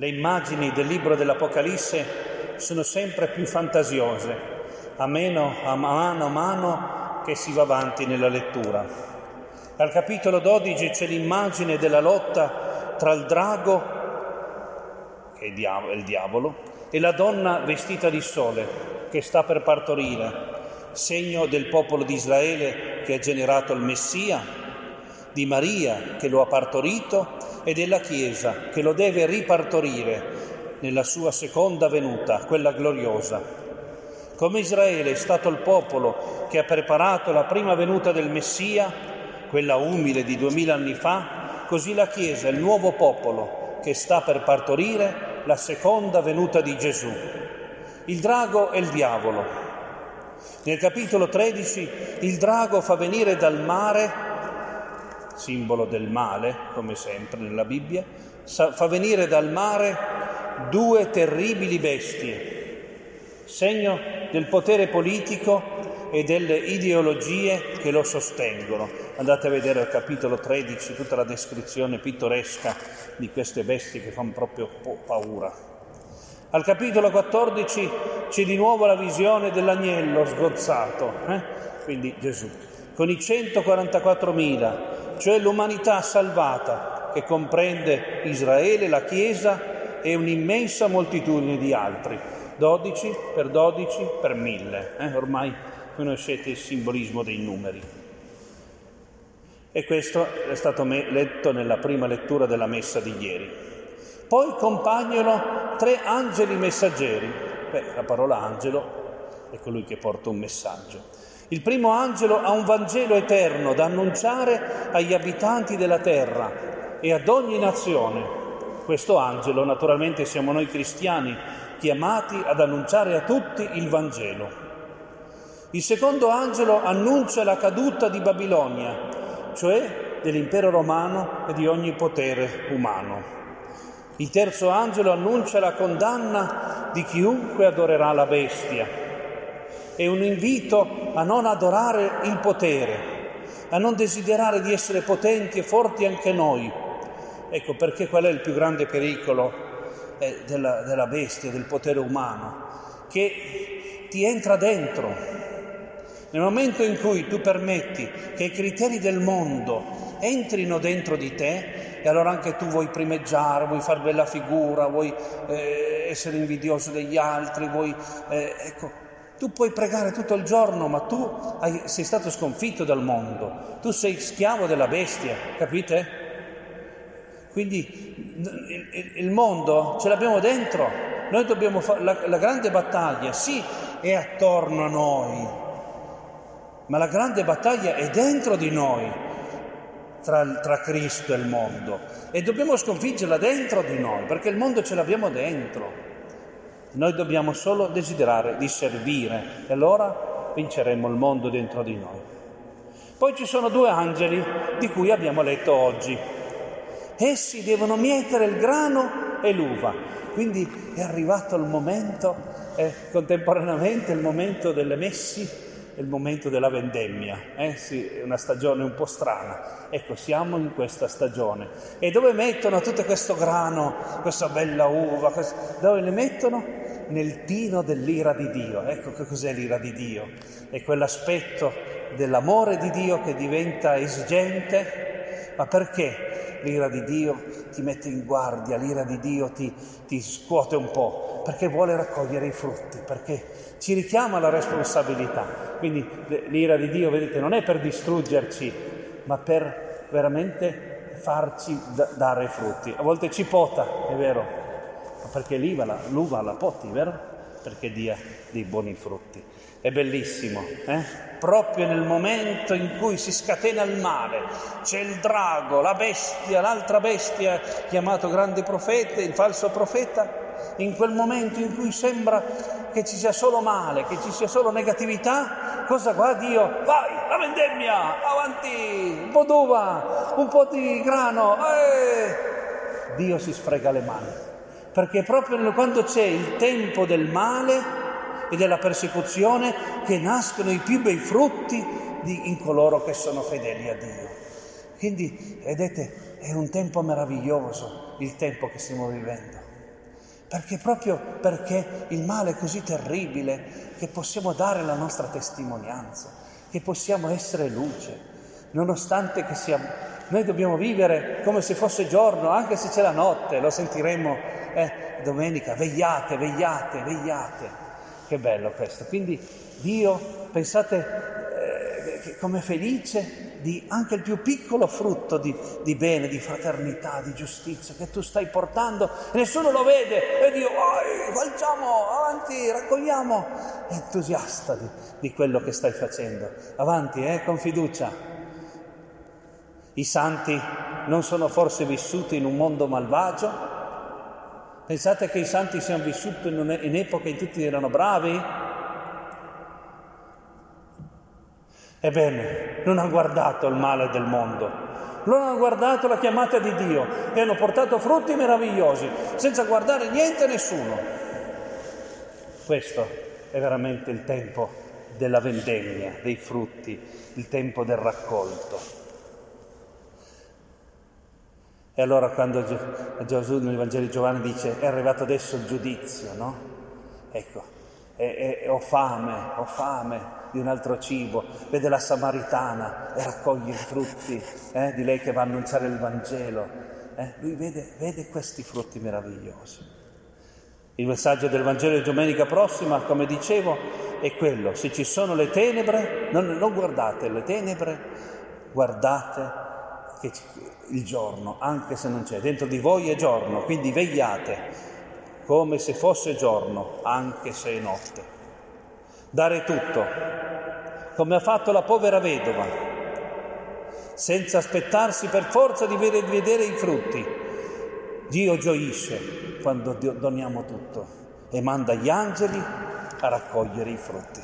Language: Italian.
Le immagini del libro dell'Apocalisse sono sempre più fantasiose, a meno a mano a mano che si va avanti nella lettura. Al capitolo 12 c'è l'immagine della lotta tra il drago, che è il diavolo, e la donna vestita di sole, che sta per partorire, segno del popolo di Israele che ha generato il Messia, di Maria che lo ha partorito e della Chiesa che lo deve ripartorire nella sua seconda venuta, quella gloriosa. Come Israele è stato il popolo che ha preparato la prima venuta del Messia, quella umile di duemila anni fa, così la Chiesa è il nuovo popolo che sta per partorire la seconda venuta di Gesù. Il drago è il diavolo. Nel capitolo 13 il drago fa venire dal mare simbolo del male, come sempre nella Bibbia, fa venire dal mare due terribili bestie, segno del potere politico e delle ideologie che lo sostengono. Andate a vedere al capitolo 13 tutta la descrizione pittoresca di queste bestie che fanno proprio paura. Al capitolo 14 c'è di nuovo la visione dell'agnello sgozzato, eh? quindi Gesù, con i 144.000 cioè l'umanità salvata che comprende Israele, la Chiesa e un'immensa moltitudine di altri, 12 per 12 per 1000. Eh? Ormai conoscete il simbolismo dei numeri. E questo è stato letto nella prima lettura della messa di ieri. Poi compagnano tre angeli messaggeri. Beh, la parola angelo è colui che porta un messaggio. Il primo angelo ha un Vangelo eterno da annunciare agli abitanti della terra e ad ogni nazione. Questo angelo naturalmente siamo noi cristiani chiamati ad annunciare a tutti il Vangelo. Il secondo angelo annuncia la caduta di Babilonia, cioè dell'impero romano e di ogni potere umano. Il terzo angelo annuncia la condanna di chiunque adorerà la bestia è un invito a non adorare il potere, a non desiderare di essere potenti e forti anche noi. Ecco perché qual è il più grande pericolo eh, della, della bestia, del potere umano? Che ti entra dentro. Nel momento in cui tu permetti che i criteri del mondo entrino dentro di te, e allora anche tu vuoi primeggiare, vuoi far bella figura, vuoi eh, essere invidioso degli altri, vuoi... Eh, ecco, tu puoi pregare tutto il giorno, ma tu hai, sei stato sconfitto dal mondo, tu sei schiavo della bestia, capite? Quindi il, mondo ce l'abbiamo dentro, noi dobbiamo fare la, la grande battaglia, sì, è attorno a noi, ma la grande battaglia è dentro di noi, tra, tra, Cristo e il mondo. E dobbiamo sconfiggerla dentro di noi, perché il mondo ce l'abbiamo dentro. Noi dobbiamo solo desiderare di servire e allora vinceremo il mondo dentro di noi. Poi ci sono due angeli di cui abbiamo letto oggi. Essi devono mietere il grano e l'uva. Quindi è arrivato il momento, eh, contemporaneamente il momento delle messi il momento della vendemmia, eh? sì, è una stagione un po' strana. Ecco, siamo in questa stagione. E dove mettono tutto questo grano, questa bella uva? Questo... Dove le mettono? Nel tino dell'ira di Dio. Ecco che cos'è l'ira di Dio. È quell'aspetto dell'amore di Dio che diventa esigente. Ma perché l'ira di Dio ti mette in guardia, l'ira di Dio ti, ti scuote un po'? Perché vuole raccogliere i frutti, perché ci richiama alla responsabilità. Quindi l'ira di Dio, vedete, non è per distruggerci, ma per veramente farci d- dare frutti. A volte ci pota, è vero, ma perché l'uva la, l'uva la poti, vero? Perché dia dei buoni frutti. È bellissimo, eh? Proprio nel momento in cui si scatena il male, c'è il drago, la bestia, l'altra bestia chiamato grande profeta, il falso profeta, in quel momento in cui sembra che ci sia solo male, che ci sia solo negatività, cosa fa Dio? Vai, la vendemmia, avanti, un po' d'uva, un po' di grano, eh! Dio si sfrega le mani, perché proprio quando c'è il tempo del male e della persecuzione che nascono i più bei frutti di, in coloro che sono fedeli a Dio. Quindi, vedete, è un tempo meraviglioso il tempo che stiamo vivendo. perché proprio perché il male è così terribile che possiamo dare la nostra testimonianza, che possiamo essere luce, nonostante che sia... Noi dobbiamo vivere come se fosse giorno, anche se c'è la notte, lo sentiremo eh, domenica, vegliate, vegliate, vegliate. Che bello questo. Quindi Dio, pensate, come felice di anche il più piccolo frutto di, di, bene, di fraternità, di giustizia che tu stai portando nessuno lo vede e Dio, oh, facciamo avanti, raccogliamo, entusiasta di, di, quello che stai facendo. Avanti, eh, con fiducia. I santi non sono forse vissuti in un mondo malvagio? Pensate che i santi siano vissuti in, epoche in tutti erano bravi? Ebbene, non hanno guardato il male del mondo, non hanno guardato la chiamata di Dio e hanno portato frutti meravigliosi, senza guardare niente e nessuno. Questo è veramente il tempo della vendemmia, dei frutti, il tempo del raccolto. E allora quando Gesù nel Vangelo di Giovanni dice è arrivato adesso il giudizio, no? Ecco, e, e, ho fame, ho fame, di un altro cibo, vede la Samaritana e raccoglie i frutti eh, di lei che va a annunciare il Vangelo. Eh, lui vede, vede questi frutti meravigliosi. Il messaggio del Vangelo di domenica prossima, come dicevo, è quello, se ci sono le tenebre, non, non guardate le tenebre, guardate che il giorno, anche se non c'è, dentro di voi è giorno, quindi vegliate come se fosse giorno, anche se è notte dare tutto, come ha fatto la povera vedova, senza aspettarsi per forza di vedere i frutti. Dio gioisce quando doniamo tutto e manda gli angeli a raccogliere i frutti.